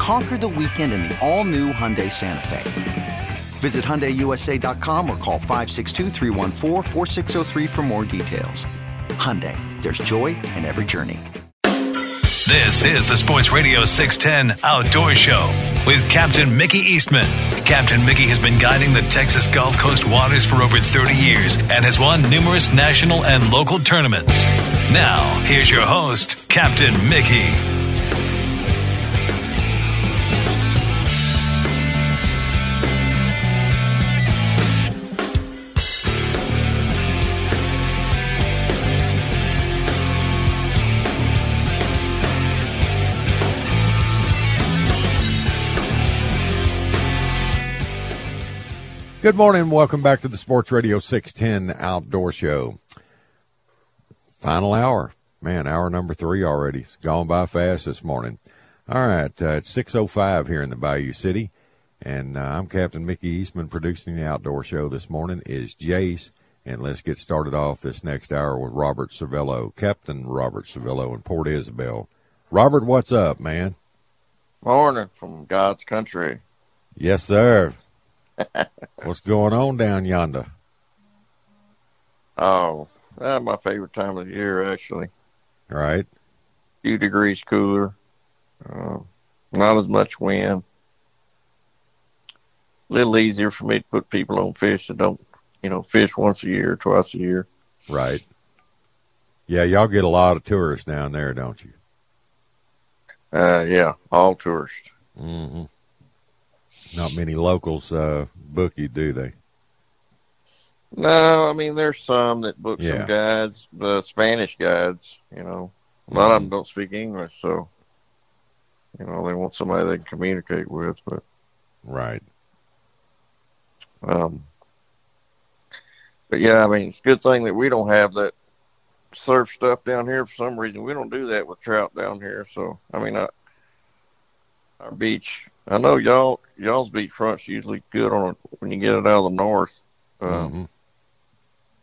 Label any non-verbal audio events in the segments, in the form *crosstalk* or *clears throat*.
Conquer the weekend in the all new Hyundai Santa Fe. Visit HyundaiUSA.com or call 562 for more details. Hyundai, there's joy in every journey. This is the Sports Radio 610 Outdoor Show with Captain Mickey Eastman. Captain Mickey has been guiding the Texas Gulf Coast waters for over 30 years and has won numerous national and local tournaments. Now, here's your host, Captain Mickey. Good morning. Welcome back to the Sports Radio 610 Outdoor Show. Final hour. Man, hour number three already. It's gone by fast this morning. All right. Uh, it's 6.05 here in the Bayou City. And uh, I'm Captain Mickey Eastman producing the Outdoor Show this morning is Jace. And let's get started off this next hour with Robert Servillo, Captain Robert Servillo in Port Isabel. Robert, what's up, man? Morning from God's country. Yes, sir. What's going on down yonder? Oh, that's my favorite time of the year, actually. Right. A few degrees cooler. Uh, not as much wind. A little easier for me to put people on fish that don't, you know, fish once a year, or twice a year. Right. Yeah, y'all get a lot of tourists down there, don't you? Uh, yeah, all tourists. Mm-hmm. Not many locals uh, book you, do they? No, I mean there's some that book Yeah. some guides, the Spanish guides. You know, a lot of them don't speak English, so you know they want somebody they can communicate with. But Right. um, but yeah, I mean it's a good thing that we don't have that surf stuff down here for some reason. We don't do that with trout down here. So I mean, I, our beach. I know y'all y'all's beachfront's usually good on when you get it out of the north. Um, Mhm.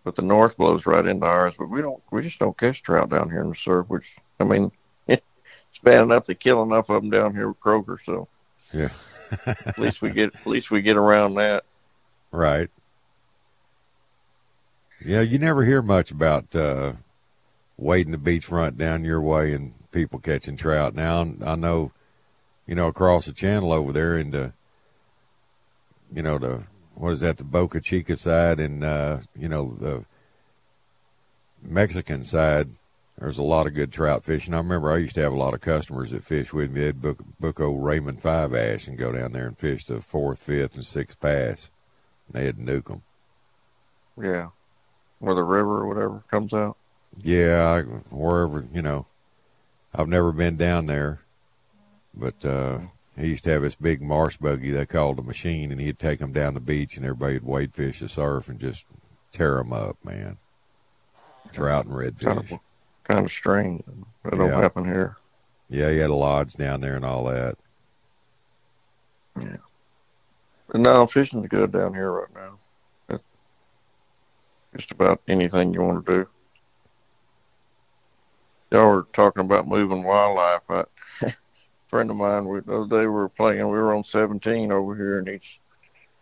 but the north blows right into ours. But we don't, we just don't catch trout down here in the surf. Which I mean, *laughs* it's bad enough they kill enough of them down here with Kroger. So Yeah. *laughs* at least we get, at least we get around that. Right. Yeah, you never hear much about uh, wading the beachfront down your way and people catching trout. Now I know, you know, across the channel over there into, you know, the what is that, the Boca Chica side and uh, you know the Mexican side. There's a lot of good trout fishing. I remember I used to have a lot of customers that fish with me. They'd book, book old Raymond Five Ash and go down there and fish the fourth, fifth, and sixth pass. They'd nuke them. Yeah, where the river or whatever comes out. Yeah, I, wherever you know, I've never been down there, but uh, he used to have this big marsh buggy they called a machine, and he'd take them down the beach, and everybody would wade fish the surf and just tear them up, man. Trout and Kind redfish. of, kind of strange. That don't Yeah. happen here. Yeah, he had a lodge down there and all that. Yeah. But no, fishing's good down here right now. Just about anything you want to do. Y'all were talking about moving wildlife. I, friend of mine, we, the other day we were playing, we were on 17 over here, and he's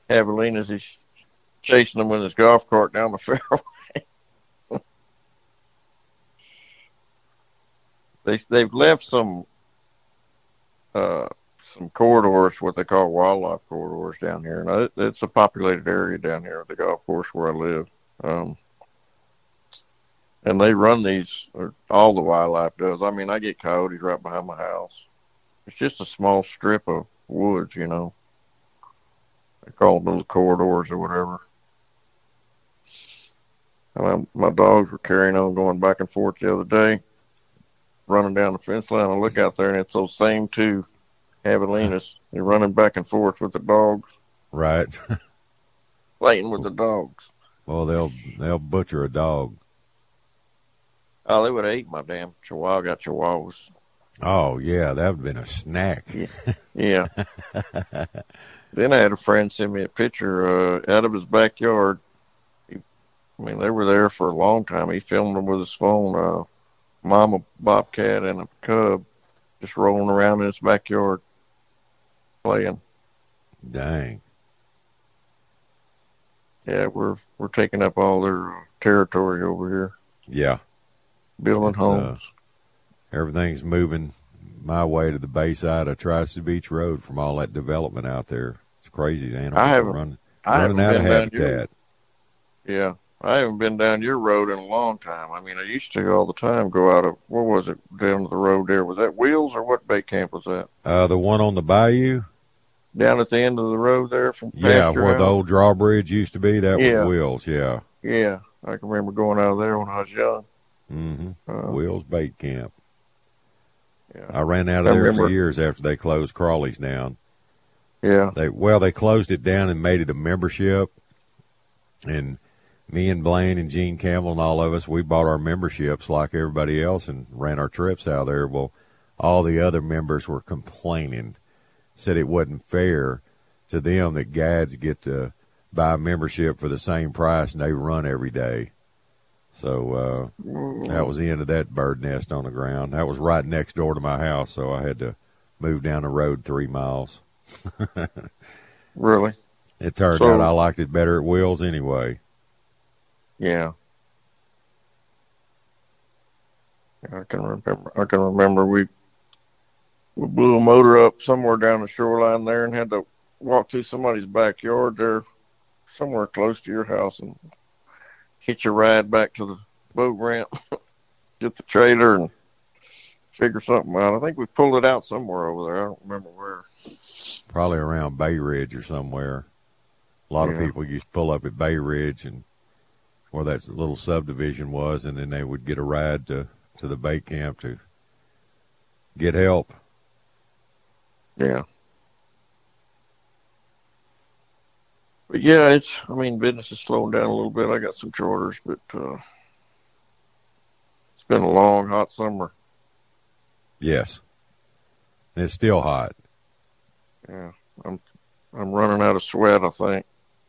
javelinas. He's chasing them with his golf cart down the *laughs* fairway. they they've left some uh, some corridors, what they call wildlife corridors down here, and it, it's a populated area down here at the golf course where I live. Um, and they run these. Or all the wildlife does. I mean, I get coyotes right behind my house. It's just a small strip of woods, you know. They call them little corridors or whatever. And I, my dogs were carrying on, going back and forth the other day, running down the fence line. I look out there, and it's those same two javelinas. *laughs* They're running back and forth with the dogs, Right. *laughs* playing with the dogs. well, they'll they'll butcher a dog. Oh, they would have ate my damn chihuahua. I got chihuahuas. Oh yeah, that would have been a snack. Yeah. *laughs* then I had a friend send me a picture uh, out of his backyard. He, I mean, they were there for a long time. He filmed them with his phone. Uh, mama bobcat and a cub just rolling around in his backyard playing. Dang. Yeah, we're we're taking up all their uh, territory over here, Yeah. building It's, uh, homes. Everything's moving my way to the bayside of Tri Beach Road from all that development out there. It's crazy. The animals I are haven't- running, I running haven't out of down your- habitat. Yeah, I haven't been down your road in a long time. I mean, I used to all the time go out of what was it down to the road there? Was that Wheels or what bait camp was that? Uh, the one on the bayou, Down at the end of the road there from yeah, where the old drawbridge used to be, that Yeah. was Wheels, yeah. Yeah, I can remember going out of there when I was young. hmm Uh, Wheels Bait Camp. Yeah, I ran out of I there for years after they closed Crawley's down. yeah, They well, they closed it down and made it a membership. And me and Blaine and Gene Campbell and all of us, we bought our memberships like everybody else and ran our trips out there. Well, all the other members were complaining, said it wasn't fair to them that guides get to buy a membership for the same price and they run every day. So uh, that was the end of that bird nest on the ground. That was right next door to my house, so I had to move down the road three miles. *laughs* really, It turned So- out I liked it better at Will's anyway. yeah. I can remember. I can remember we we blew a motor up somewhere down the shoreline there and had to walk through somebody's backyard there, somewhere close to your house, and hitch a ride back to the boat ramp, *laughs* get the trailer, and figure something out. I think we pulled it out somewhere over there. I don't remember where. Probably around Bay Ridge or somewhere. A lot of people used to pull up at Bay Ridge and where that little subdivision was, and then they would get a ride to, to the bait camp to get help. Yeah. But yeah, it's. I mean, business is slowing down a little bit. I got some charters, but uh, it's been a long, hot summer. Yes. And it's still hot. Yeah, I'm. I'm running out of sweat. I think.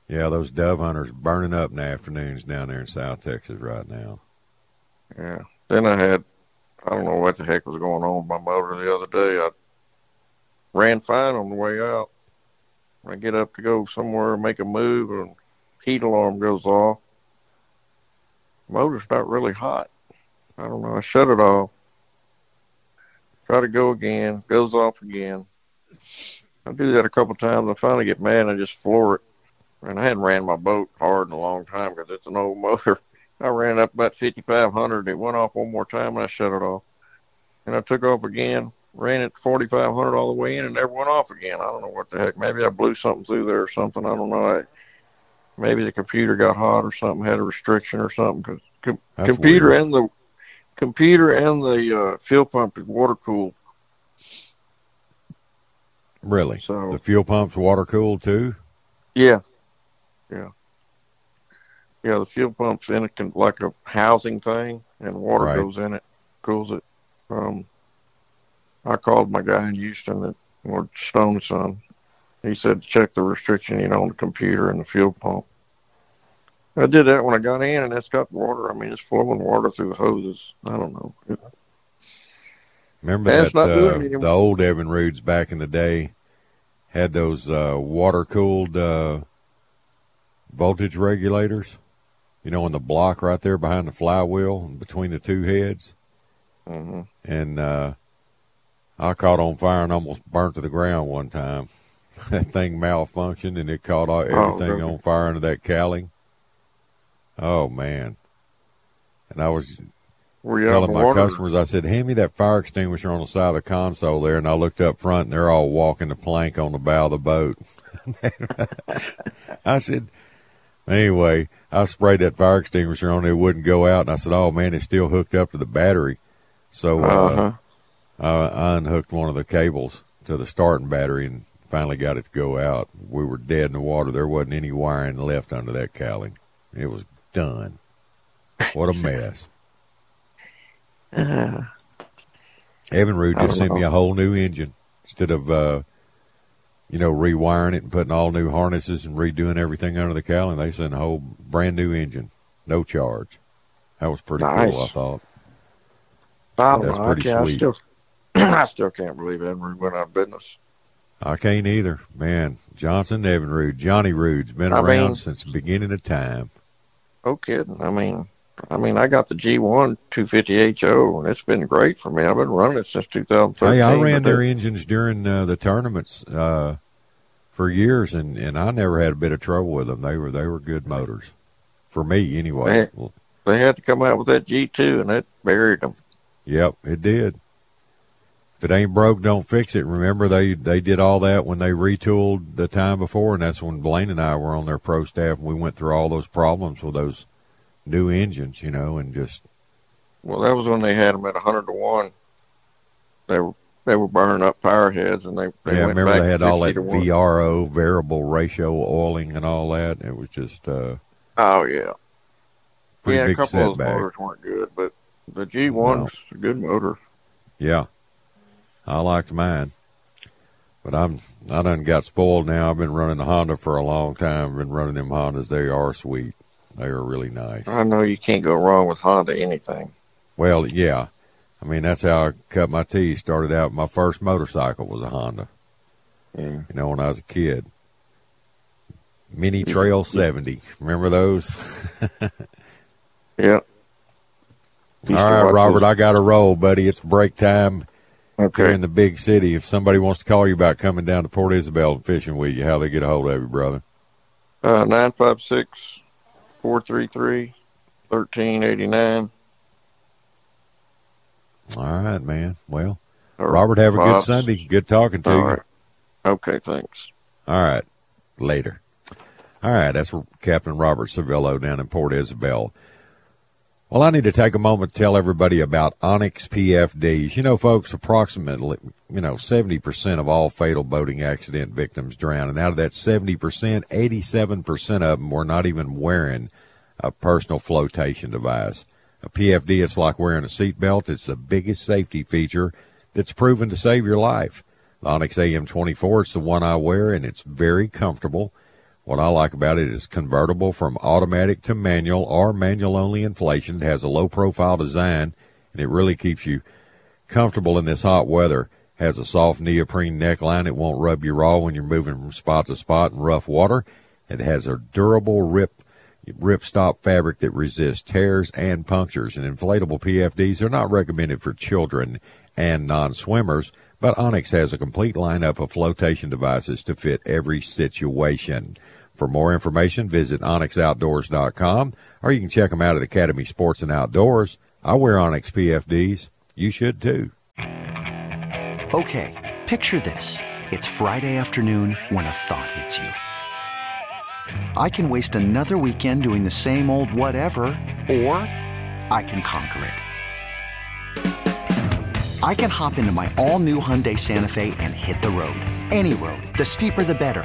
Yeah, those dove hunters burning up in the afternoons down there in South Texas right now. Yeah. Then I had. I don't know what the heck was going on with my motor the other day. I ran fine on the way out. When I get up to go somewhere, make a move, and heat alarm goes off. Motor's not really hot. I don't know. I shut it off. Try to go again. Goes off again. I do that a couple times. I finally get mad and I just floor it. And I hadn't ran my boat hard in a long time because it's an old *laughs* motor. I ran up about 5,500. It went off one more time and I shut it off. And I took off again, ran it 4,500 all the way in and never went off again. I don't know what the heck. Maybe I blew something through there or something. I don't know. I, maybe the computer got hot or something, had a restriction or something. Cause com- computer weird. and the computer and the uh, fuel pump is water cooled. Really? So- the fuel pump's water cooled too? Yeah, yeah, yeah. The fuel pump's in it, can, like a housing thing, and water Right. goes in it, cools it. Um, I called my guy in Houston at or Stone son. He said to check the restriction, you know, on the computer and the fuel pump. I did that when I got in, and it's got water. I mean, it's flowing water through the hoses. I don't know. Remember it's that uh, the old Evinrudes back in the day had those uh, water cooled uh, voltage regulators. You know, in the block right there behind the flywheel and between the two heads. hmm And uh, I caught on fire and almost burnt to the ground one time. *laughs* that thing malfunctioned and it caught all, everything really? on fire under that cowling. Oh man, and I was telling my water? customers, I said, hand me that fire extinguisher on the side of the console there. And I looked up front and they're all walking the plank on the bow of the boat. *laughs* I said, anyway, I sprayed that fire extinguisher on it. It wouldn't go out. And I said, oh man, it's still hooked up to the battery. So, Uh-huh. Uh, I, unhooked one of the cables to the starting battery and finally got it to go out. We were dead in the water. There wasn't any wiring left under that cowling. It was done. What a *laughs* mess. Uh, Evinrude just sent me a whole new engine instead of, uh, you know, rewiring it and putting all new harnesses and redoing everything under the cowling. They sent a whole brand new engine, no charge. That was pretty cool, I thought. That's know. pretty I, can't, I sweet. still, *clears throat* I still can't believe Emery went out of business. I can't either. Man, Johnson, Evinrude, Johnny Rude's been I around mean- since the beginning of time. No kidding. I mean, I mean, I got the G1 250 HO, and it's been great for me. I've been running it since 2013. Hey, I ran their engines during uh, the tournaments uh, for years, and, and I never had a bit of trouble with them. They were they were good motors for me anyway. Hey. They had to come out with that G2, and it buried them. Yep, it did. If it ain't broke, don't fix it. Remember they they did all that when they retooled the time before, and that's when Blaine and I were on their pro staff, and we went through all those problems with those new engines, you know, and just Well, that was when they had them at 100 to 1. They were they were burning up power heads, and they, they yeah. went Remember they had all that VRO variable ratio oiling and all that. It was just uh, Oh, yeah. yeah, a couple of those motors weren't good, but the G1's a good motor. Yeah, I liked mine, but I'm I done got spoiled now. I've been running the Honda for a long time. I've Been running them Hondas. They are sweet. They are really nice. I know you can't go wrong with Honda anything. Well, yeah. I mean that's how I cut my teeth. Started out. My first motorcycle was a Honda. Yeah. You know, when I was a kid. Mini Trail 70. Remember those? *laughs* Yeah. All right, Robert, I got to roll, buddy. It's break time Okay. in the big city. If somebody wants to call you about coming down to Port Isabel and fishing with you, how they get a hold of you, brother? Uh, 956 433 1389. All right, man. Well, Robert, have a good Sunday. Good talking to All you. right. Okay, thanks. All right. Later. All right. That's Captain Robert Servillo down in Port Isabel. Well, I need to take a moment to tell everybody about Onyx PFDs. You know, folks, approximately, you know, 70% of all fatal boating accident victims drown. And out of that 70%, 87% of them were not even wearing a personal flotation device. A PFD, it's like wearing a seatbelt. It's the biggest safety feature that's proven to save your life. The Onyx AM24, it's the one I wear, and it's very comfortable. What I like about it is convertible from automatic to manual or manual only inflation. It has a low profile design, and it really keeps you comfortable in this hot weather. It Has a soft neoprene neckline. It won't rub you raw when you're moving from spot to spot in rough water. It has a durable rip ripstop fabric that resists tears and punctures. And inflatable PFDs are not recommended for children and non-swimmers, but Onyx has a complete lineup of flotation devices to fit every situation. For more information, visit onyxoutdoors.com or you can check them out at Academy Sports and Outdoors. I wear Onyx PFDs. You should too. Okay, picture this. It's Friday afternoon when a thought hits you. I can waste another weekend doing the same old whatever, or I can conquer it. I can hop into my all new Hyundai Santa Fe and hit the road. Any road. The steeper, the better.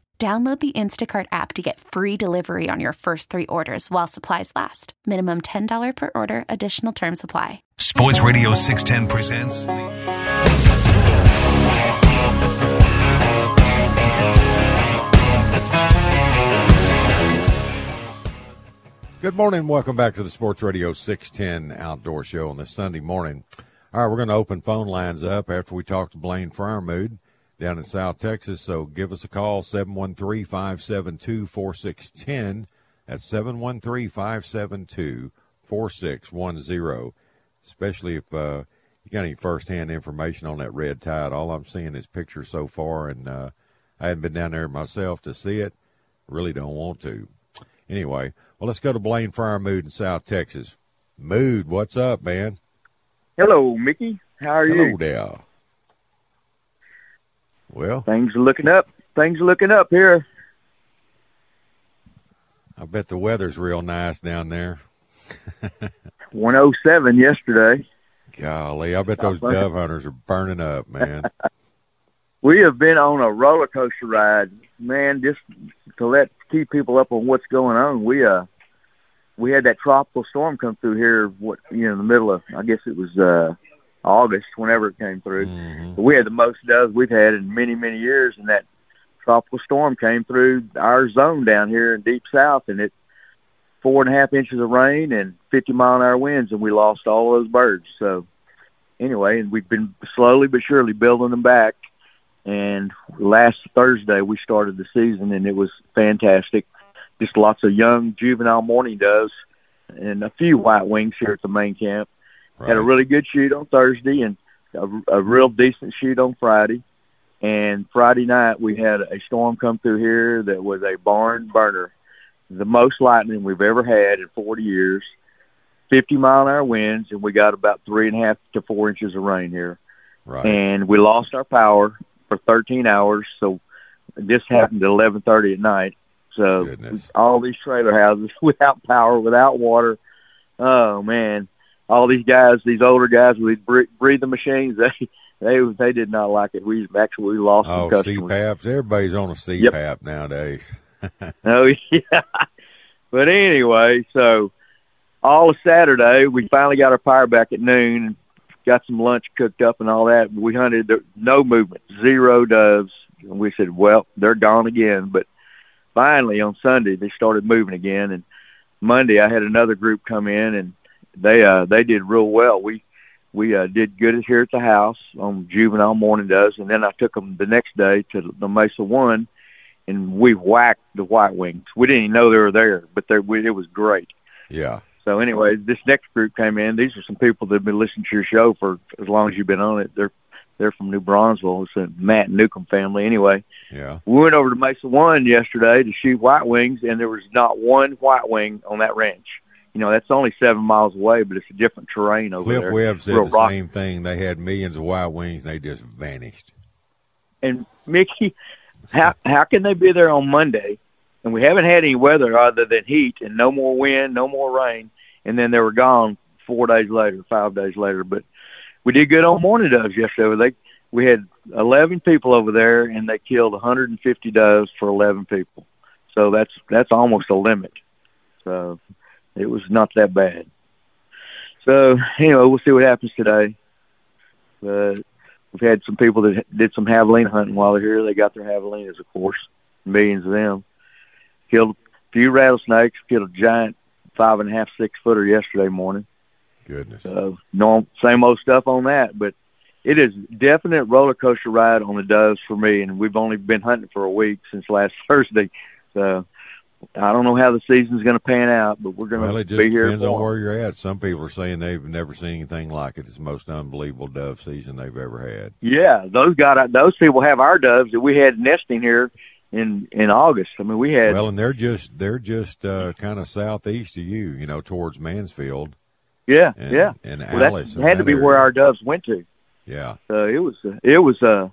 Download the Instacart app to get free delivery on your first three orders while supplies last. Minimum $10 per order, additional term supply. Sports Radio 610 presents. Good morning. Welcome back to the Sports Radio 610 Outdoor Show on this Sunday morning. All right, we're going to open phone lines up after we talk to Blaine Friermood down in South Texas. So give us a call, 713 572 4610. That's 713 572 4610. Especially if uh, you got any firsthand information on that red tide. All I'm seeing is pictures so far, and uh, I hadn't been down there myself to see it. Really don't want to. Anyway, well, let's go to Blaine Friermood in South Texas. Mood, what's up, man? Hello, Mickey. How are Hello you? Hello, there. Well, Things are looking up. Things are looking up here. I bet the weather's real nice down there. *laughs* 107 yesterday. Golly, I bet those dove hunters are burning up, man. *laughs* We have been on a roller coaster ride, man. Just to let keep people up on what's going on. We uh, we had that tropical storm come through here. What you know, in the middle of I guess it was uh August, whenever it came through. Mhm. We had the most doves we've had in many many years, and that tropical storm came through our zone down here in deep south, and it four and a half inches of rain and 50 mile an hour winds, and we lost all those birds. So anyway, and we've been slowly but surely building them back. And last Thursday we started the season, and it was fantastic. Just lots of young juvenile mourning doves and a few white wings here at the main camp. Had a really good shoot on Thursday and a, a real decent shoot on Friday. And Friday night we had a storm come through here that was a barn burner, the most lightning we've ever had in 40 years. 50 mile an hour winds, and we got about three and a half to four inches of rain here. Right. And we lost our power for 13 hours. So this happened at 11:30 at night. So Goodness. all these trailer houses *laughs* without power, without water. Oh man, all these guys, these older guys with bre- breathing machines, *laughs* they they they did not like it. We actually lost Oh, some customers. CPAPs. Everybody's on a CPAP nowadays. *laughs* Oh *laughs* yeah. But anyway, so all of Saturday we finally got our power back at noon and got some lunch cooked up and all that. We hunted there, no movement, zero doves. And we said, well, they're gone again. But finally on Sunday they started moving again and Monday I had another group come in and they uh they did real well. We we uh, did good here at the house on juvenile morning does, and then I took them the next day to the Mesa One, and we whacked the white wings. We didn't even know they were there, but they, we, it was great. Yeah. So anyway, this next group came in. These are some people that have been listening to your show for as long as you've been on it. They're they're from New Braunfels. It's a Matt Newcomb family. Anyway, Yeah. we went over to Mesa One yesterday to shoot white wings, and there was not one white wing on that ranch. You know, that's only seven miles away, but it's a different terrain over Cliff there. Webb said Real the rocky. same thing. They had millions of wild wings and they just vanished. and Mickey, how how can they be there on Monday, and we haven't had any weather other than heat and no more wind, no more rain, and then they were gone four days later, five days later. But we did good on morning doves yesterday. They we had eleven people over there, and they killed 150 doves for 11 people. So that's that's almost a limit. So it was not that bad. So anyway, we'll see what happens today. But we've had some people that did some javelina hunting while they're here. They got their javelinas, of course, millions of them. Killed a few rattlesnakes. Killed a giant five and a half, six footer yesterday morning. Goodness. So no, same old stuff on that, but it is definite roller coaster ride on the doves for me, and we've only been hunting for a week since last *laughs* Thursday, so I don't know how the season's going to pan out, but we're going Well, to it just be here. depends on for 'em. where you're at. Some people are saying they've never seen anything like it. It's the most unbelievable dove season they've ever had. Yeah, those got those people have our doves that we had nesting here in in August. I mean, we had Well, and they're just they're just uh, kind of southeast of you, you know, towards Mansfield yeah, and yeah. and Well, Alice. that had to be where our doves went to. yeah. So it was uh, it was uh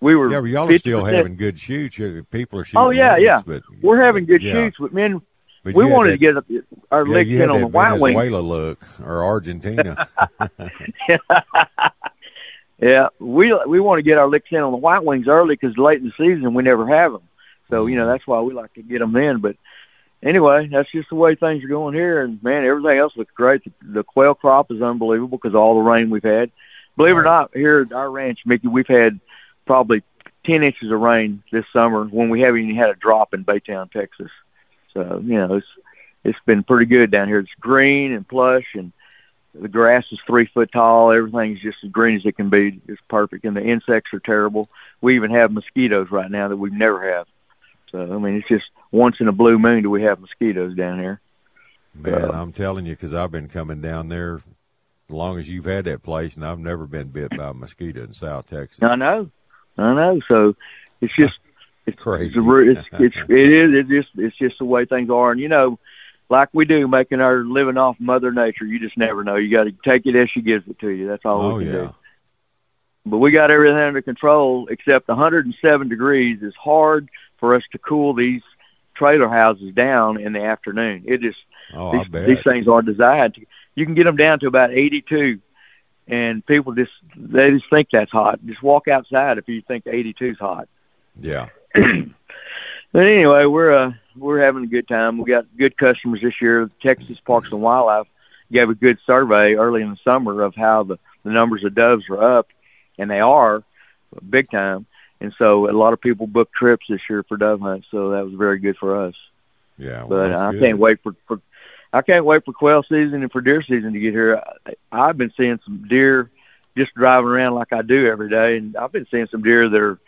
we were Yeah, but y'all are still having good shoots. People are oh, shooting. Oh yeah, yeah. But We're having good yeah. shoots, but man, But we wanted that- to get our yeah, licks in on the White Wings. Venezuela look or Argentina. *laughs* Yeah, we we want to get our licks in on the White Wings early because late in the season we never have them. So you know mm-hmm. that's why we like to get them in. But anyway, that's just the way things are going here. And man, everything else looks great. The, the quail crop is unbelievable because all the rain we've had. Believe it or not, here at our ranch, Mickey, we've had probably ten inches of rain this summer when we haven't even had a drop in Baytown, Texas. So you know it's it's been pretty good down here. It's green and plush and the grass is three foot tall. Everything's just as green as it can be. It's perfect, and the insects are terrible. We even have mosquitoes right now that we've never had. So I mean, it's just once in a blue moon do we have mosquitoes down here. Man, Uh, I'm telling you, because I've been coming down there as long as you've had that place, and I've never been bit by a mosquito in South Texas. I know, I know. So it's just it's *laughs* Crazy. It's, it's, it's it is it's just it's just the way things are, and you know, like we do, making our living off Mother Nature. You just never know. You got to take it as she gives it to you. That's all Oh we can yeah. do. but we got everything under control except 107 degrees is hard for us to cool these trailer houses down in the afternoon. It just Oh, these, these things are designed. To, you can get them down to about 82, and people just they just think that's hot. Just walk outside if you think 82 is hot. Yeah. *clears throat* But anyway, we're uh, we're having a good time. We got good customers this year. Texas Parks and Wildlife gave a good survey early in the summer of how the, the numbers of doves are up, and they are big time. And so a lot of people booked trips this year for dove hunts. So that was very good for us. Yeah. Well, But I good. can't wait for, for I can't wait for quail season and for deer season to get here. I, I've been seeing some deer just driving around like I do every day, and I've been seeing some deer that are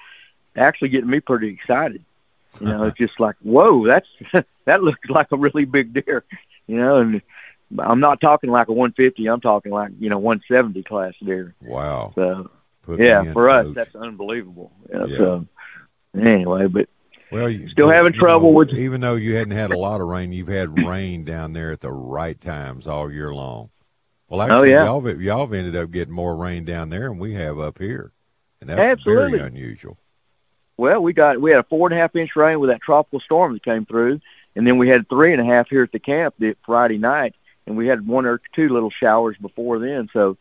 actually getting me pretty excited. You know, it's just like, whoa, that's *laughs* that looks like a really big deer. You know, and I'm not talking like a 150. I'm talking like you know 170 class deer. Wow. So Put yeah, for us coach. that's unbelievable. Yeah, Yeah. So anyway, but Well, you, Still having you trouble know, with- even though you hadn't had a lot of rain, you've had rain down there at the right times all year long. Well, actually, Oh, yeah. y'all have- y'all have ended up getting more rain down there than we have up here, and that's Absolutely. very unusual. Well, we got we had a four and a half inch rain with that tropical storm that came through, and then we had three and a half here at the camp the Friday night, and we had one or two little showers before then. So,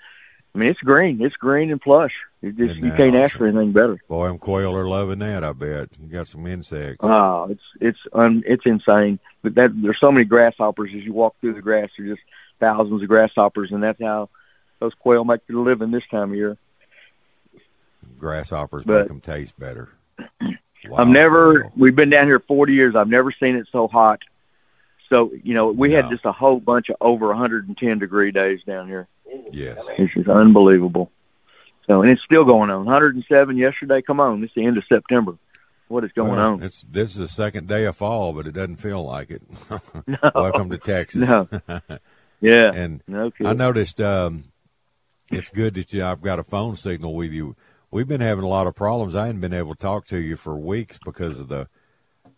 I mean, it's green, it's green and plush. You just you can't ask for anything better. Boy, them quail are loving that. I bet you got some insects. Oh, it's it's un, it's insane. But that there's so many grasshoppers as you walk through the grass. There's just thousands of grasshoppers, and that's how those quail make their living this time of year. Grasshoppers But- make them taste better. *clears throat* I've never. quail. We've been down here 40 years. I've never seen it so hot. So you know, we had just a whole bunch of over 110 degree days down here. Yes. It's just unbelievable. So, and it's still going on. 107 yesterday. Come on, it's the end of September. What is going Well, on? It's this is the second day of fall, but it doesn't feel like it. *laughs* No. Welcome to Texas. No. *laughs* Yeah. and no. I noticed um, it's good that you, I've got a phone signal with you. We've been having a lot of problems. I hadn't been able to talk to you for weeks because of the,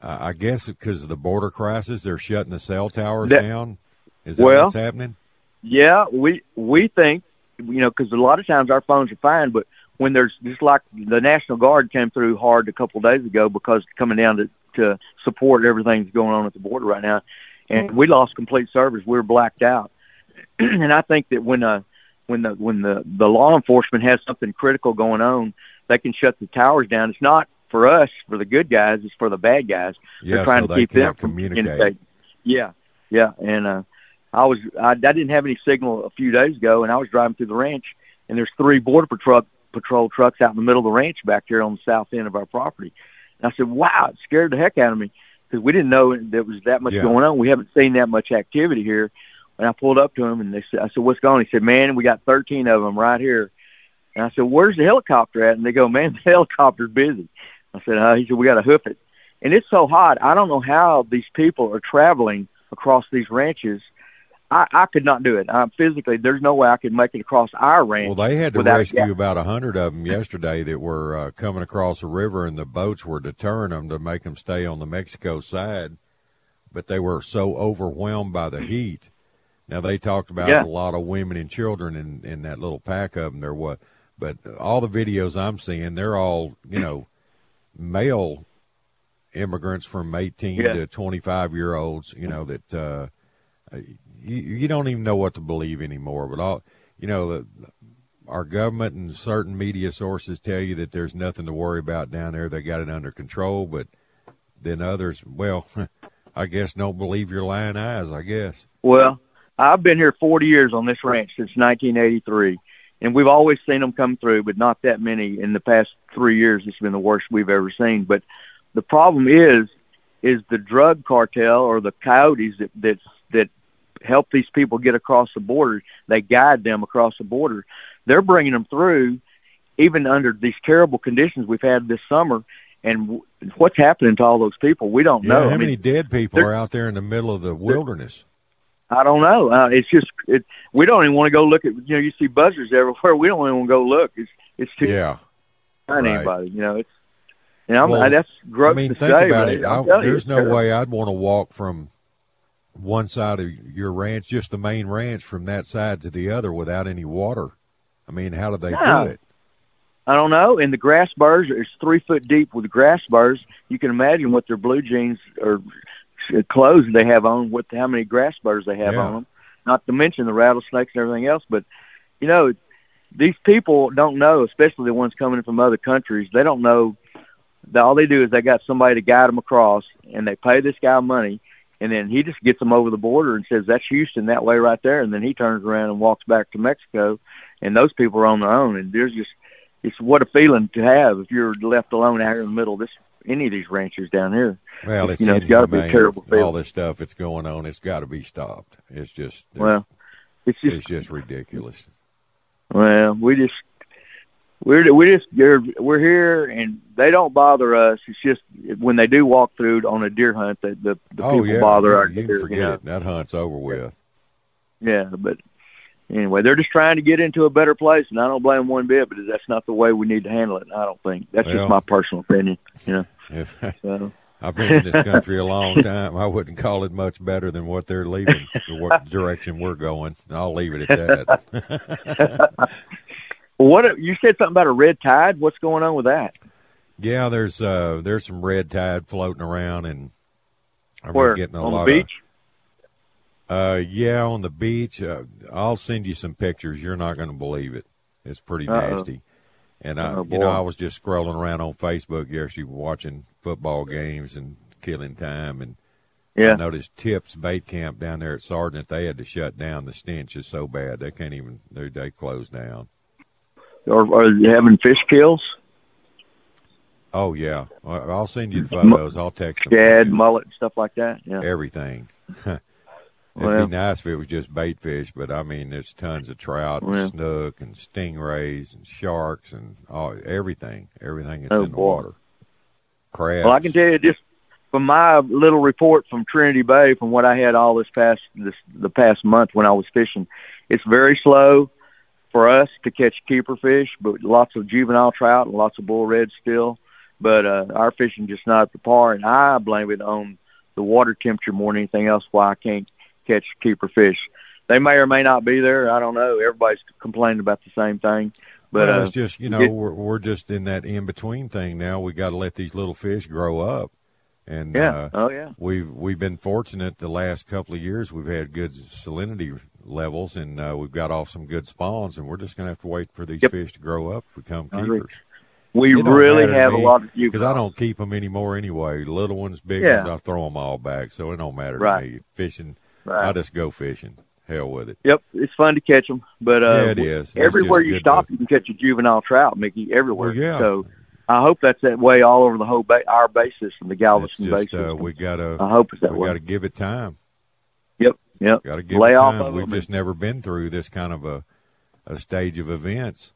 uh, I guess because of the border crisis. They're shutting the cell towers That- down. Is that Well- what's happening? Yeah, we we think you know because a lot of times our phones are fine, but when there's just like the National Guard came through hard a couple of days ago because coming down to to support everything that's going on at the border right now, and we lost complete service. We were blacked out, *clears throat* and I think that when uh when the when the the law enforcement has something critical going on, they can shut the towers down. It's not for us, for the good guys. It's for the bad guys. Yeah, They're trying so to keep them from communicating. Yeah, yeah, and uh, I was I, I didn't have any signal a few days ago, and I was driving through the ranch, and there's three border patrol patrol trucks out in the middle of the ranch back here on the south end of our property. And I said, "Wow!" It scared the heck out of me because we didn't know there was that much Yeah. going on. We haven't seen that much activity here. And I pulled up to him, and they said, "I said, what's going?" on? He said, "Man, we got 13 of them right here." And I said, "Where's the helicopter at?" And they go, "Man, *laughs* the helicopter's busy." I said, uh, "He said we got to hoof it." And it's so hot. I don't know how these people are traveling across these ranches. I, I could not do it. I, physically, there's no way I could make it across our ranch. Well, they had to rescue about a hundred of them yesterday that were uh, coming across the river, and the boats were deterring them to make them stay on the Mexico side. But they were so overwhelmed by the heat. Now they talked about Yeah. a lot of women and children in in that little pack of them. There was, but all the videos I'm seeing, they're all you know, male immigrants from 18 Yeah. to 25 year olds. You know that uh, you, you don't even know what to believe anymore. But all you know, the, our government and certain media sources tell you that there's nothing to worry about down there. They got it under control. But then others, well, *laughs* I guess don't believe your lying eyes. I guess. Well, I've been here 40 years on this ranch since 1983, and we've always seen them come through, but not that many in the past three years. It's been the worst we've ever seen. But the problem is, is the drug cartel or the coyotes that that that help these people get across the border. They guide them across the border. They're bringing them through, even under these terrible conditions we've had this summer. And w- what's happening to all those people? We don't Yeah, know. how I mean, many dead people are out there in the middle of the wilderness? I don't know. Uh, it's just it. We don't even want to go look at. You know, you see buzzards everywhere. We don't even want to go look. It's it's too Yeah. find right. anybody. You know, it's. And I'm, Well, that's gross I mean, to think say, about it. I, you, there's no way I'd want to walk from one side of your ranch, just the main ranch, from that side to the other without any water. I mean, how do they No. do it? I don't know. And the grass burrs is three foot deep with grass burrs. You can imagine what their blue jeans or clothes they have on, what how many grass burrs they have Yeah. on them. Not to mention the rattlesnakes and everything else. But you know, these people don't know, especially the ones coming from other countries. They don't know. That all they do is they got somebody to guide them across, and they pay this guy money, and then he just gets them over the border and says that's Houston that way right there, and then he turns around and walks back to Mexico, and those people are on their own, and there's just it's what a feeling to have if you're left alone out here in the middle of this any of these ranches down here. Well, it's you know, it's gotta be a inhumane. terrible All this stuff that's going on, it's got to be stopped. It's just, Well, it's just it's just ridiculous. well, we just we're we just we're, we're here and they don't bother us. It's just when they do walk through on a deer hunt, that the the oh people yeah, bother you, our you deer. can you know? it. That hunt's over with. Yeah, but anyway, they're just trying to get into a better place, and I don't blame one bit. But that's not the way we need to handle it. I don't think that's Well- just my personal opinion. You know, *laughs* If so. *laughs* I've been in this country a long *laughs* time, I wouldn't call it much better than what they're leaving, the direction we're going. I'll leave it at that. What you said something about a red tide? What's going on with that? Yeah, there's uh there's some red tide floating around, and I've Where getting a on lot the beach? of. Uh, yeah, on the beach. Uh, I'll send you some pictures. You're not going to believe it. It's pretty Uh-oh. nasty. And I, Oh, you know. I was just scrolling around on Facebook yesterday, watching football games and killing time, and I Yeah. noticed Tips Bait Camp down there at Sargent. They had to shut down. The stench is so bad they can't even. They they closed down. Or are they having fish kills? Oh yeah, I'll send you the photos. I'll text them. Shad, mullet, and stuff like that. Yeah. everything. *laughs* It'd Well- be nice if it was just bait fish, but I mean, there's tons of trout and Well. snook and stingrays and sharks and all everything, everything is Oh, in the boy. water. Crabs. Well, I can tell you just from my little report from Trinity Bay, from what I had all this past this the past month when I was fishing, it's very slow for us to catch keeper fish, but lots of juvenile trout and lots of bull red still. But uh, our fishing just not at the par, and I blame it on the water temperature more than anything else. Why I can't catch keeper fish. They may or may not be there. I don't know. Everybody's complaining about the same thing. But well, uh, it's just you know get- we're we're just in that in between thing now. We got to let these little fish grow up, and yeah, uh, oh yeah, we've we've been fortunate the last couple of years. We've had good salinity levels, and uh, we've got off some good spawns, and we're just going to have to wait for these Yep. fish to grow up, become I agree. keepers. we really to have a lot of because I don't keep them anymore anyway. Little ones, big Yeah. ones, I throw them all back, so it don't matter Right. to me. Fishing, Right. I just go fishing. Hell with it. Yep, it's fun to catch them, but uh, Yeah, it is. Everywhere you stop, to- you can catch a juvenile trout, Mickey. Everywhere. Well, yeah. So I hope that's that way all over the whole bay, our bay system, the Galveston bay just uh, we gotta I hope it's that we way. gotta give it time. Yep. Got to give Lay time. of We've them. just never been through this kind of a a stage of events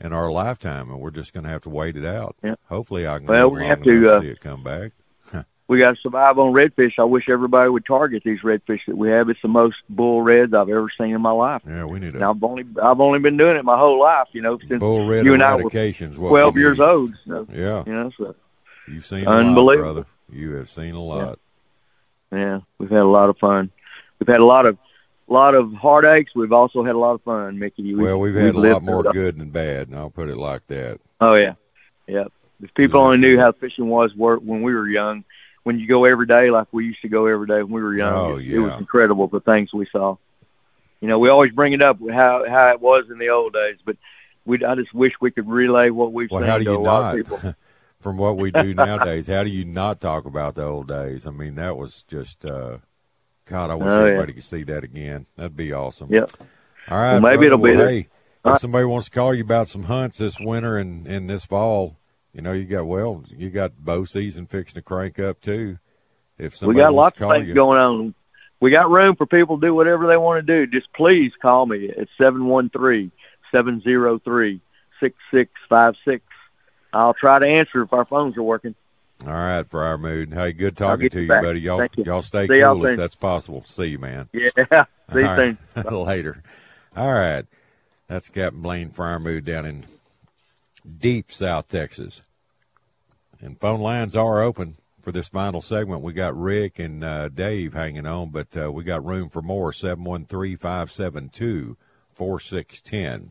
in our lifetime, and we're just going to have to wait it out. Yep. Hopefully, I can Well, we have to, uh, see it come back. *laughs* we got to survive on redfish. I wish everybody would target these redfish that we have. It's the most bull reds I've ever seen in my life. Yeah, we need a I've only I've only been doing it my whole life, you know, since bull red you and I were twelve we years need. old. So, Yeah, you know, so you've seen a lot, brother. You have seen a lot. yeah, we've had a lot of fun. We've had a lot of lot of heartaches. We've also had a lot of fun, Mickey. We, Well, we've had a lot more good than bad, and I'll put it like that. Oh yeah, yeah. If people only knew how fishing was when we were young, when you go every day like we used to go every day when we were young, Oh, it, it was incredible the things we saw. You know, we always bring it up how how it was in the old days, but we I just wish we could relay what we've Well, seen how do to you a lot of not? people. *laughs* From what we do *laughs* nowadays, how do you not talk about the old days? I mean, that was just, uh, God, I wish Oh, yeah. everybody could see that again. That'd be awesome. Yep. All right. Well, maybe brother. it'll be Well. Hey, if somebody wants to call you about some hunts this winter and, and this fall, you know, you got, well, you got bow season fixing to crank up too. If We got lots of things you, going on. We got room for people to do whatever they want to do. Just please call me at seven one three seven zero three six six five six. I'll try to answer if our phones are working. All right, for our mood. Hey, good talking to you back. buddy. Y'all, Thank y'all stay See cool if soon. that's possible. See you, man. Yeah. *laughs* See you All soon. *laughs* Later. All right. That's Captain Blaine Friermood down in deep South Texas. And phone lines are open for this final segment. We got Rick and uh, Dave hanging on, but uh, we got room for more. 713 572 4610.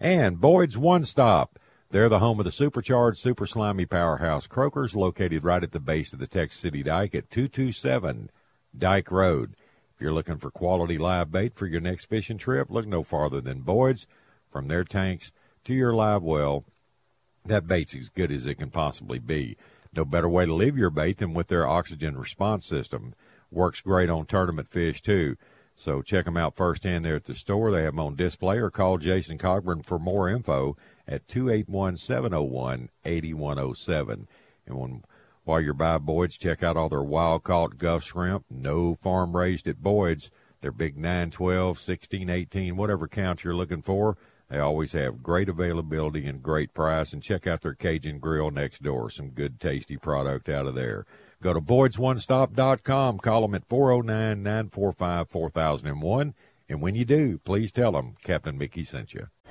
And Boyd's One Stop. They're the home of the supercharged, super slimy powerhouse Croakers, located right at the base of the Texas City Dike at 227 Dike Road. If you're looking for quality live bait for your next fishing trip, look no farther than Boyd's. From their tanks to your live well, that bait's as good as it can possibly be. No better way to live your bait than with their oxygen response system. Works great on tournament fish too. So check them out firsthand there at the store. They have them on display or call Jason Cogburn for more info at 281-701-8107. And when while you're by Boyd's, check out all their wild caught Gulf shrimp, no farm raised at Boyd's. They're big 9, 12, 16, 18, whatever count you're looking for. They always have great availability and great price. And check out their Cajun Grill next door. Some good, tasty product out of there. Go to boydsonestop.com. Call them at 409 945 4001. And when you do, please tell them Captain Mickey sent you.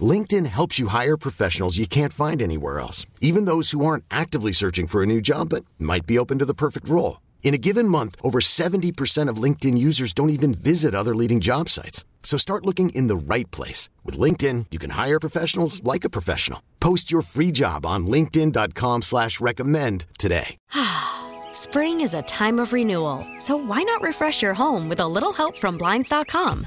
LinkedIn helps you hire professionals you can't find anywhere else, even those who aren't actively searching for a new job but might be open to the perfect role. In a given month, over 70% of LinkedIn users don't even visit other leading job sites. So start looking in the right place. With LinkedIn, you can hire professionals like a professional. Post your free job on linkedin.com slash recommend today. *sighs* Spring is a time of renewal, so why not refresh your home with a little help from Blinds.com?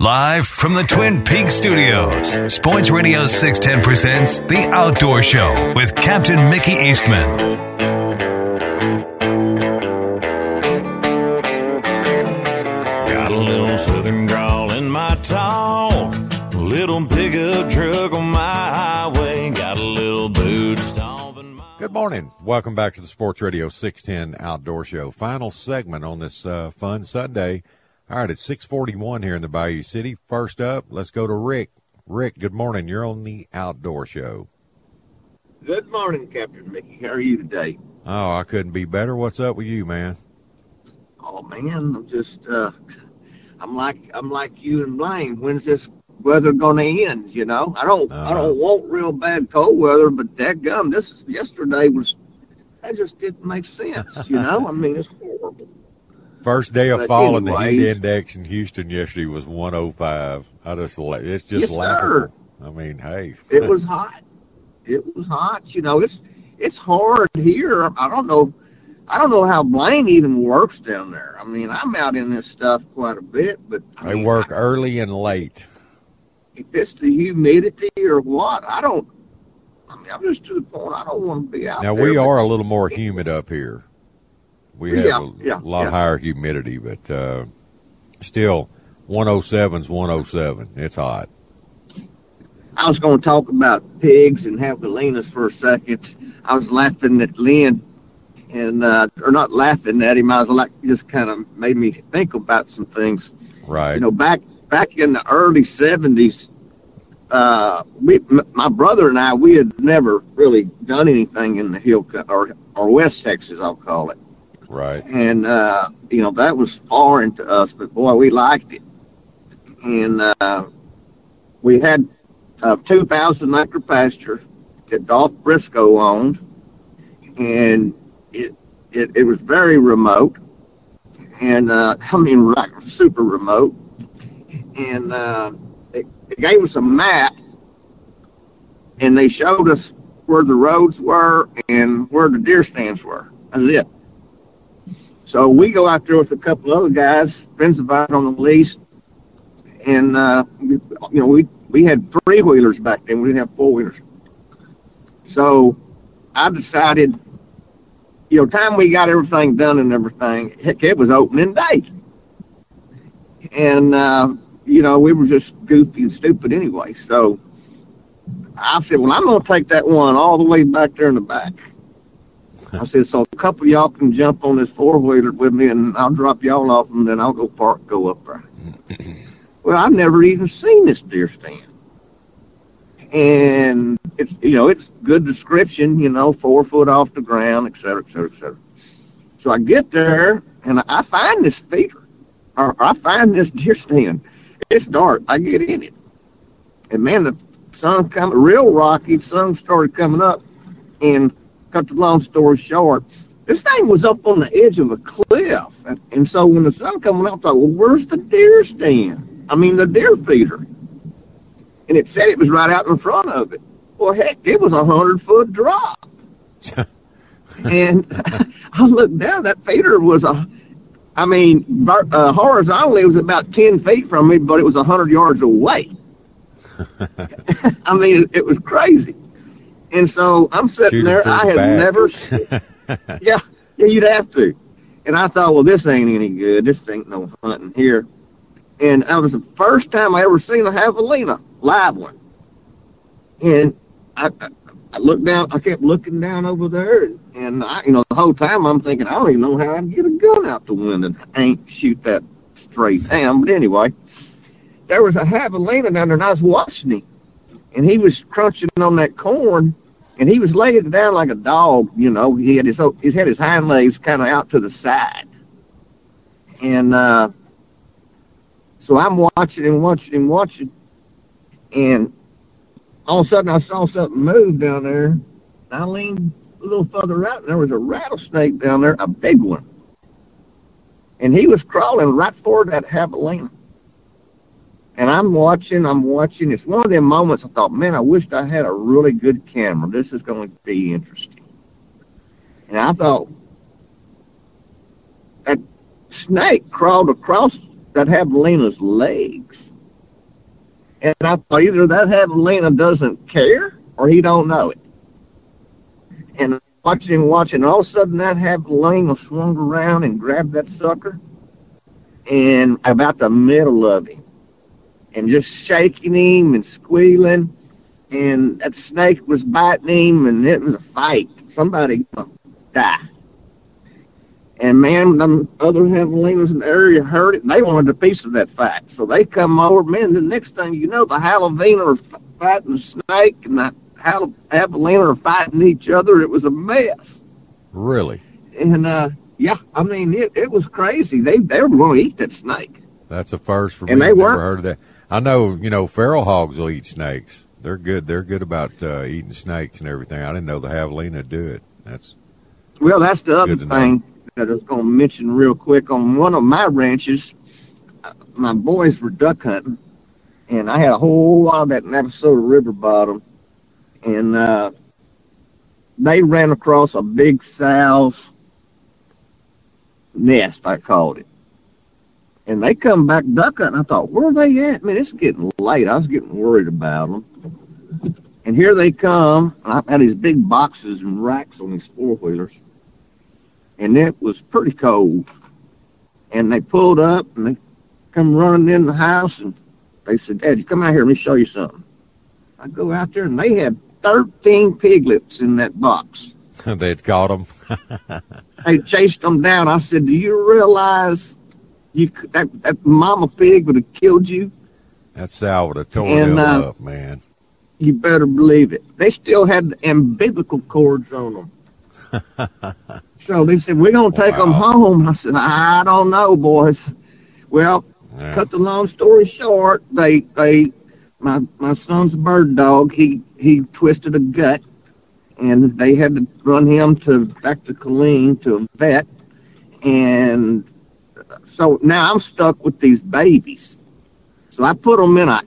Live from the Twin Peaks Studios, Sports Radio 610 presents The Outdoor Show with Captain Mickey Eastman. Got a little southern drawl in my talk, little pickup truck on my highway, got a little boot stomping my... Good morning. Welcome back to the Sports Radio 610 Outdoor Show. Final segment on this uh, fun Sunday. All right, it's 641 here in the Bayou City. First up, let's go to Rick. Rick, good morning. You're on the Outdoor Show. Good morning, Captain Mickey. How are you today? Oh, I couldn't be better. What's up with you, man? Oh man, I'm just uh I'm like I'm like you and Blaine. When's this weather gonna end? You know, I don't uh, I don't want real bad cold weather, but that gum, this yesterday was that just didn't make sense. You know, I mean it's horrible. First day of but fall in the heat index in Houston yesterday was 105. I just it's just yes, laughable. Sir. I mean, hey, *laughs* it was hot. It was hot. You know, it's it's hard here. I don't know. I don't know how Blaine even works down there. I mean, I'm out in this stuff quite a bit, but I mean, work I, early and late. If it's the humidity or what, I don't. I mean, I'm just to the point. I don't want to be out. Now there, we are a little more humid up here. We have yeah, a yeah, lot yeah. higher humidity, but uh, still, 107 is 107. It's hot. I was going to talk about pigs and javelinas for a second. I was laughing at Lynn, and uh, or not laughing at him. I was like, just kind of made me think about some things. Right. You know, back back in the early '70s, uh, we, m- my brother and I, we had never really done anything in the hill co- or or West Texas, I'll call it. Right. And uh, you know, that was foreign to us, but boy, we liked it. And uh, we had a 2,000 acre pasture that Dolph Briscoe owned, and it it, it was very remote, and uh, *laughs* I mean, like super remote. And uh, it, they gave us a map, and they showed us where the roads were and where the deer stands were. That's it. So we go out there with a couple other guys, friends of ours on the lease, and uh, you know we we had three wheelers back then. We didn't have four wheelers. So I decided, you know, time we got everything done and everything, heck, it was opening day, and uh, you know we were just goofy and stupid anyway. So I said, well, I'm going to take that one all the way back there in the back. I said, so a couple of y'all can jump on this four wheeler with me, and I'll drop y'all off, and then I'll go park, go up there. *laughs* well, I've never even seen this deer stand, and it's you know it's good description, you know, four foot off the ground, et cetera, et cetera, et cetera. So I get there, and I find this feeder, or I find this deer stand. It's dark. I get in it, and man, the sun coming real rocky. Sun started coming up, and cut the long story short, this thing was up on the edge of a cliff. And, and so when the sun coming up, I thought, well, where's the deer stand? I mean, the deer feeder. And it said it was right out in front of it. Well, heck, it was a hundred foot drop. *laughs* and *laughs* I looked down, that feeder was a, I mean, uh, horizontally, it was about 10 feet from me, but it was a 100 yards away. *laughs* I mean, it was crazy. And so I'm sitting Shoot there. I had back. never, *laughs* yeah, yeah, you'd have to. And I thought, well, this ain't any good. This ain't no hunting here. And that was the first time I ever seen a javelina, live one. And I, I, I looked down. I kept looking down over there, and, and I, you know, the whole time I'm thinking, I don't even know how I'd get a gun out the window and ain't shoot that straight down. But anyway, there was a javelina down there, and I was watching him, and he was crunching on that corn, and he was laying down like a dog. You know, he had his he had his hind legs kind of out to the side, and uh, so I'm watching and watching and watching, and all of a sudden I saw something move down there. And I leaned a little further out, and there was a rattlesnake down there, a big one, and he was crawling right for that javelina. And I'm watching, I'm watching. It's one of them moments I thought, man, I wished I had a really good camera. This is going to be interesting. And I thought, that snake crawled across that javelina's legs. And I thought either that javelina doesn't care or he don't know it. And I'm watching him watching, and all of a sudden that javelina swung around and grabbed that sucker. And about the middle of him and just shaking him and squealing. And that snake was biting him, and it was a fight. Somebody gonna die. And man, them other javelinas in the area heard it, and they wanted a piece of that fight. So they come over, man. The next thing you know, the javelina are fighting the snake, and the javelina are fighting each other. It was a mess. Really? And uh, yeah, I mean, it, it was crazy. They they were going to eat that snake. That's a first for And me. they I've never heard of that. I know, you know, feral hogs will eat snakes. They're good. They're good about uh, eating snakes and everything. I didn't know the javelina do it. That's Well, that's the other thing that I was going to mention real quick. On one of my ranches, uh, my boys were duck hunting, and I had a whole lot of that Navasota River bottom, and uh, they ran across a big sow's nest, I called it. And they come back duck hunting. I thought, where are they at? Man, it's getting late. I was getting worried about them. And here they come. And I've had these big boxes and racks on these four wheelers. And it was pretty cold. And they pulled up and they come running in the house and they said, Dad, you come out here, let me show you something. I go out there and they had 13 piglets in that box. *laughs* they'd caught them. They chased them down. I said, Do you realize you that, that mama pig would have killed you? that sow would have torn And, uh, up, man. You better believe it. They still had the umbilical cords on them. *laughs* So they said, We're going to take them home. I said, I don't know, boys. Well, Yeah. cut the long story short, they, they, my, my son's bird dog, he, he twisted a gut and they had to run him to back to Colleen to a vet. And so now I'm stuck with these babies. So I put them in a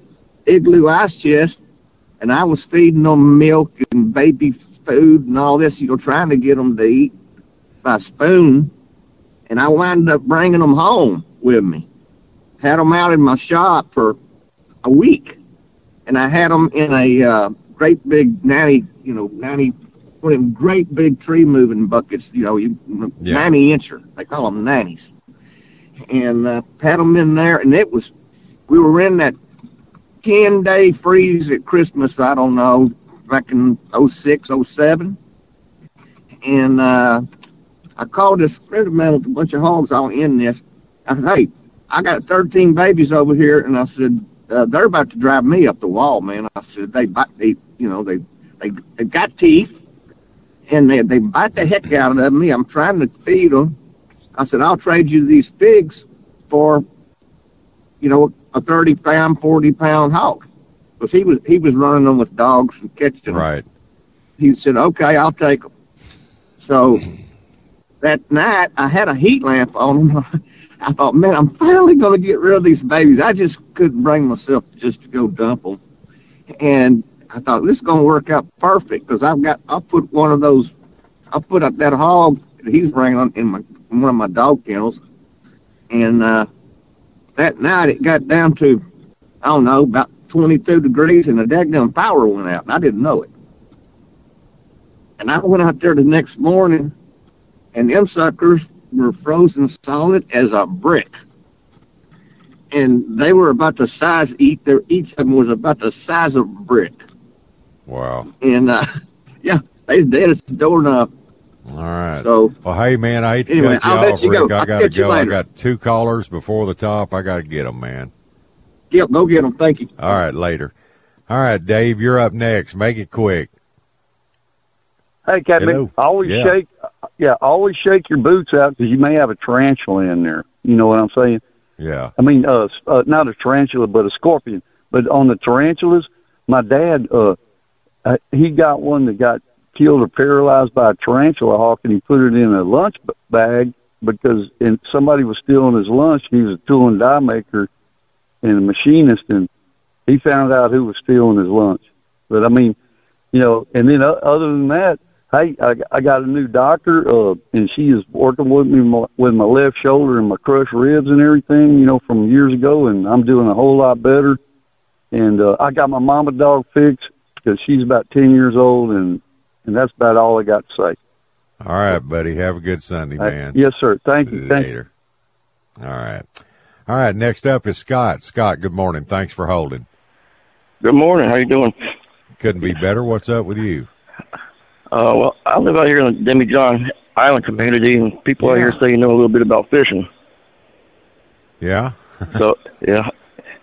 igloo ice chest and I was feeding them milk and baby food and all this, you know, trying to get them to eat by spoon. And I wound up bringing them home with me. Had them out in my shop for a week. And I had them in a uh, great big nanny, you know, nanny, one of them great big tree moving buckets, you know, you, Yeah. 90 incher. They call them nannies. And uh, had them in there. And it was, we were in that 10 day freeze at Christmas, I don't know, back in 06, 07. And uh, I called this friend of mine with a bunch of hogs all in this. I said, hey, I got 13 babies over here. And I said, uh, they're about to drive me up the wall, man. I said, they bite, they, you know, they, they, they got teeth and they, they bite the heck out of me. I'm trying to feed them. I said, I'll trade you these pigs for, you know, a 30 pound, 40 pound hog. Because he was, he was running them with dogs and catching them. Right. He said, okay, I'll take them. So that night, I had a heat lamp on them. *laughs* I thought, man, I'm finally going to get rid of these babies. I just couldn't bring myself just to go dump them. And I thought, this is going to work out perfect because I've got, I'll put one of those, I'll put up that hog that he's bringing on in my, one of my dog kennels. And uh, that night, it got down to, I don't know, about 22 degrees and the daggum power went out. And I didn't know it. And I went out there the next morning, and them suckers were frozen solid as a brick. And they were about the size, each, their, each of them was about the size of a brick. Wow. And, uh, *laughs* yeah, they dead as a doorknob. All right. So- well, hey man, I hate to Anyway, cut you I'll off, let you Rick. go. I gotta go. I got two callers before the top. I gotta get them, man. Yep, go get them. Thank you. All right, later. All right, Dave, you're up next. Make it quick. Hey, Captain, Hello. always Yeah. shake, yeah, always shake your boots out because you may have a tarantula in there. You know what I'm saying? Yeah. I mean, uh, uh, not a tarantula, but a scorpion. But on the tarantulas, my dad, uh, uh, he got one that got killed or paralyzed by a tarantula hawk, and he put it in a lunch bag because and somebody was stealing his lunch. He was a tool and die maker and a machinist, and he found out who was stealing his lunch. But I mean, you know, and then uh, other than that, hey, I, I got a new doctor, uh, and she is working with me my, with my left shoulder and my crushed ribs and everything, you know, from years ago, and I'm doing a whole lot better. And uh, I got my mama dog fixed because she's about ten years old, and and that's about all I got to say. All right, buddy. Have a good Sunday, Hey, man. yes, sir. Thank you. Thank you. Later. All right. All right, next up is Scott. Scott, good morning. Thanks for holding. Good morning. How you doing? Couldn't be better. What's up with you? Uh, well, I live out here in the Demijohn Island community, and people out here say you know a little bit about fishing. Yeah? *laughs* so yeah,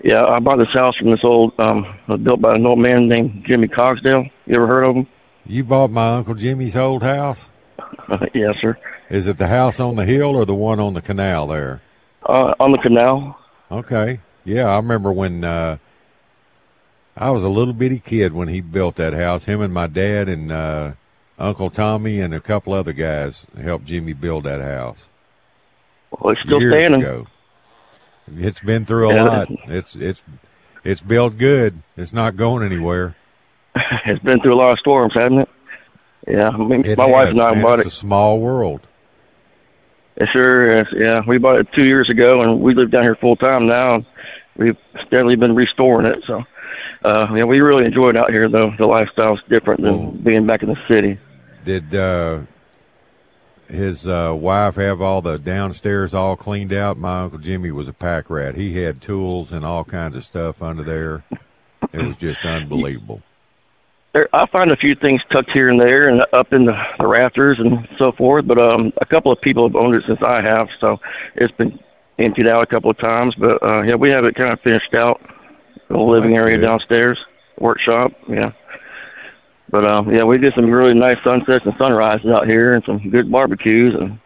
yeah. I bought this house from this old, um, built by an old man named Jimmy Cogsdale. You ever heard of him? You bought my Uncle Jimmy's old house? *laughs* yes, sir. Is it the house on the hill or the one on the canal there? Uh, on the canal. Okay. Yeah, I remember when uh I was a little bitty kid when he built that house. Him and my dad and uh Uncle Tommy and a couple other guys helped Jimmy build that house. Well, it's still Years standing. ago. It's been through a Yeah. lot. It's it's it's built good. It's not going anywhere. *laughs* it's been through a lot of storms, hasn't it? Yeah, I mean, It my wife and I bought it's it. a small world. It sure is. Yeah, we bought it two years ago, and we live down here full time now. We've steadily been restoring it. So, uh, yeah, we really enjoy it out here, though. The lifestyle's different than being back in the city. Did uh, his uh, wife have all the downstairs all cleaned out? My uncle Jimmy was a pack rat. He had tools and all kinds of stuff under there. It was just *laughs* unbelievable. There, I find a few things tucked here and there, and up in the, the rafters and so forth. But um, a couple of people have owned it since I have, so it's been emptied out a couple of times. But uh, yeah, we have it kind of finished out. The living That's area good. downstairs, workshop. Yeah. But um, yeah, we did some really nice sunsets and sunrises out here, and some good barbecues. And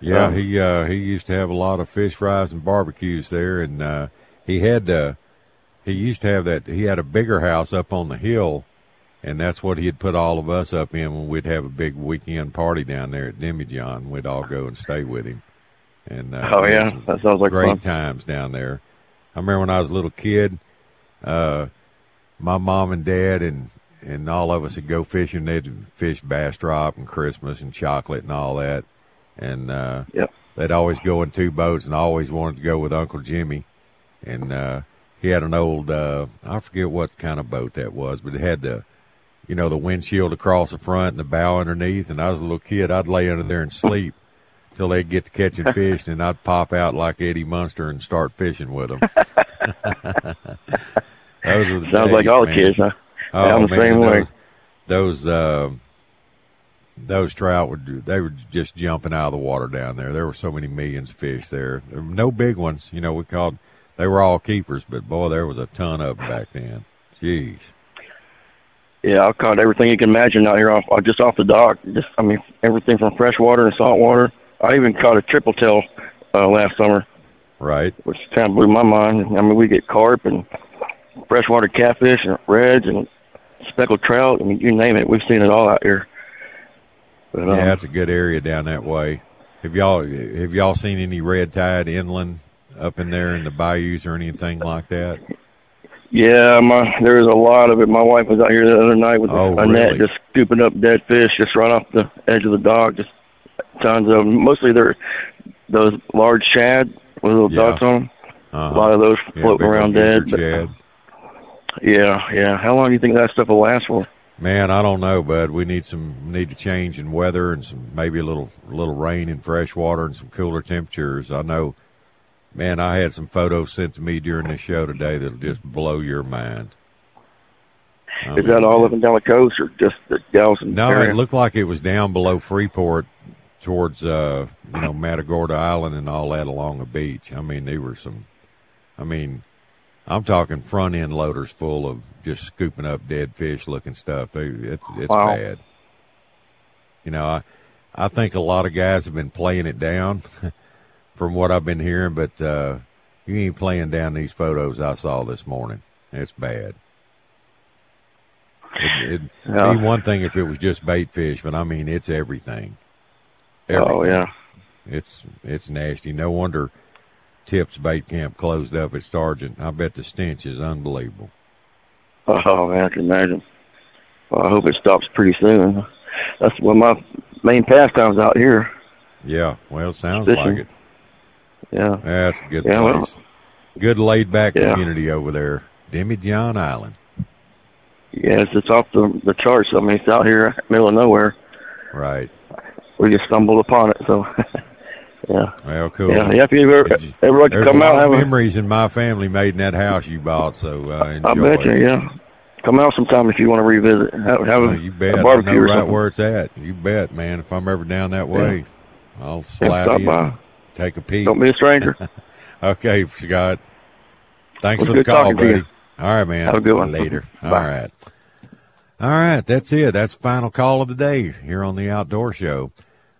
Yeah, Um, he uh, he used to have a lot of fish fries and barbecues there, and uh, he had uh, he used to have that. He had a bigger house up on the hill, and that's what he'd put all of us up in when we'd have a big weekend party down there at Demijohn. We'd all go and stay with him. And uh, Oh, yeah, that sounds like great fun. times down there. I remember when I was a little kid, uh, my mom and dad and and all of us would go fishing. They'd fish Bastrop and Christmas and chocolate and all that. And uh, Yep. they'd always go in two boats, and I always wanted to go with Uncle Jimmy. And uh, he had an old uh, I forget what kind of boat that was, but it had the you know the windshield across the front and the bow underneath. And I was a little kid, I'd lay under there and sleep till they'd get to catching fish, and I'd pop out like Eddie Munster and start fishing with them. *laughs* those were the Sounds like all the man. kids, huh? Oh I'm the man, same way. those those, uh, those trout would they were just jumping out of the water down there. There were so many millions of fish there. There were no big ones, you know. We called they were all keepers, but boy, there was a ton of them back then. Jeez. Yeah, I've caught everything you can imagine out here off uh, just off the dock. Just I mean everything from freshwater and saltwater. I even caught a triple tail uh, last summer, Right. which kind of blew my mind. I mean, we get carp and freshwater catfish and reds and speckled trout. I mean, you name it, we've seen it all out here. But, um, Yeah, that's a good area down that way. Have y'all have y'all seen any red tide inland up in there in the bayous or anything like that? Yeah, my there's a lot of it. My wife was out here the other night with Oh, a net, really? just scooping up dead fish, just right off the edge of the dock. Just tons of them. Mostly they're those large shad with little Yeah. dots on them. Uh-huh. A lot of those Yeah, floating around dead. but- yeah, yeah. How long do you think that stuff will last for? Man, I don't know, bud. We need some need a change in weather and some maybe a little little rain and fresh water and some cooler temperatures. I know. Man, I had some photos sent to me during the show today that'll just blow your mind. I Is that all up and down the coast, or just the Galveston No, area? it looked like it was down below Freeport, towards uh, you know Matagorda Island and all that along the beach. I mean, they were some. I mean, I'm talking front end loaders full of just scooping up dead fish looking stuff. They, it, it's Wow. bad. You know, I I think a lot of guys have been playing it down, *laughs* from what I've been hearing. But uh, you ain't playing down these photos I saw this morning. It's bad. It, it'd Yeah. be one thing if it was just bait fish, but I mean it's everything. Oh, yeah. it's it's nasty. No wonder Tips Bait Camp closed up at Sargent. I bet the stench is unbelievable. Oh man, I can imagine. Well, I hope it stops pretty soon. That's one of my main pastimes out here. Yeah, well, it sounds Fishing. like it. Yeah. That's a good Yeah, well- place. good laid back Yeah. community over there, Demijohn Island. Yes, it's off the the charts. I mean, it's out here, middle of nowhere. Right. We just stumbled upon it. So, *laughs* Yeah. Well, cool. Yeah, yeah. If you ever, ever like to come a out, lot have of a, memories in my family made in that house you bought, so uh, enjoy I bet you, yeah. Come out sometime if you want to revisit. Have, have Oh, a, you bet. a I barbecue know or right something. where it's at. You bet, man. If I'm ever down that way, I'll slide stop in, by. Take a peek. Don't be a stranger. *laughs* okay, Scott. Thanks It for the call, buddy. All right, man. Have a good one. Later. *laughs* All right. All right, that's it. That's the final call of the day here on the Outdoor Show.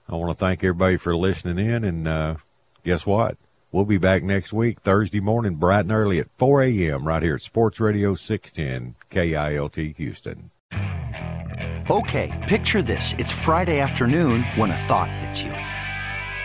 I want to thank everybody for listening in, and uh, guess what? We'll be back next week, Thursday morning, bright and early at 4 a.m. right here at Sports Radio 610 KILT Houston. Okay, picture this. It's Friday afternoon when a thought hits you.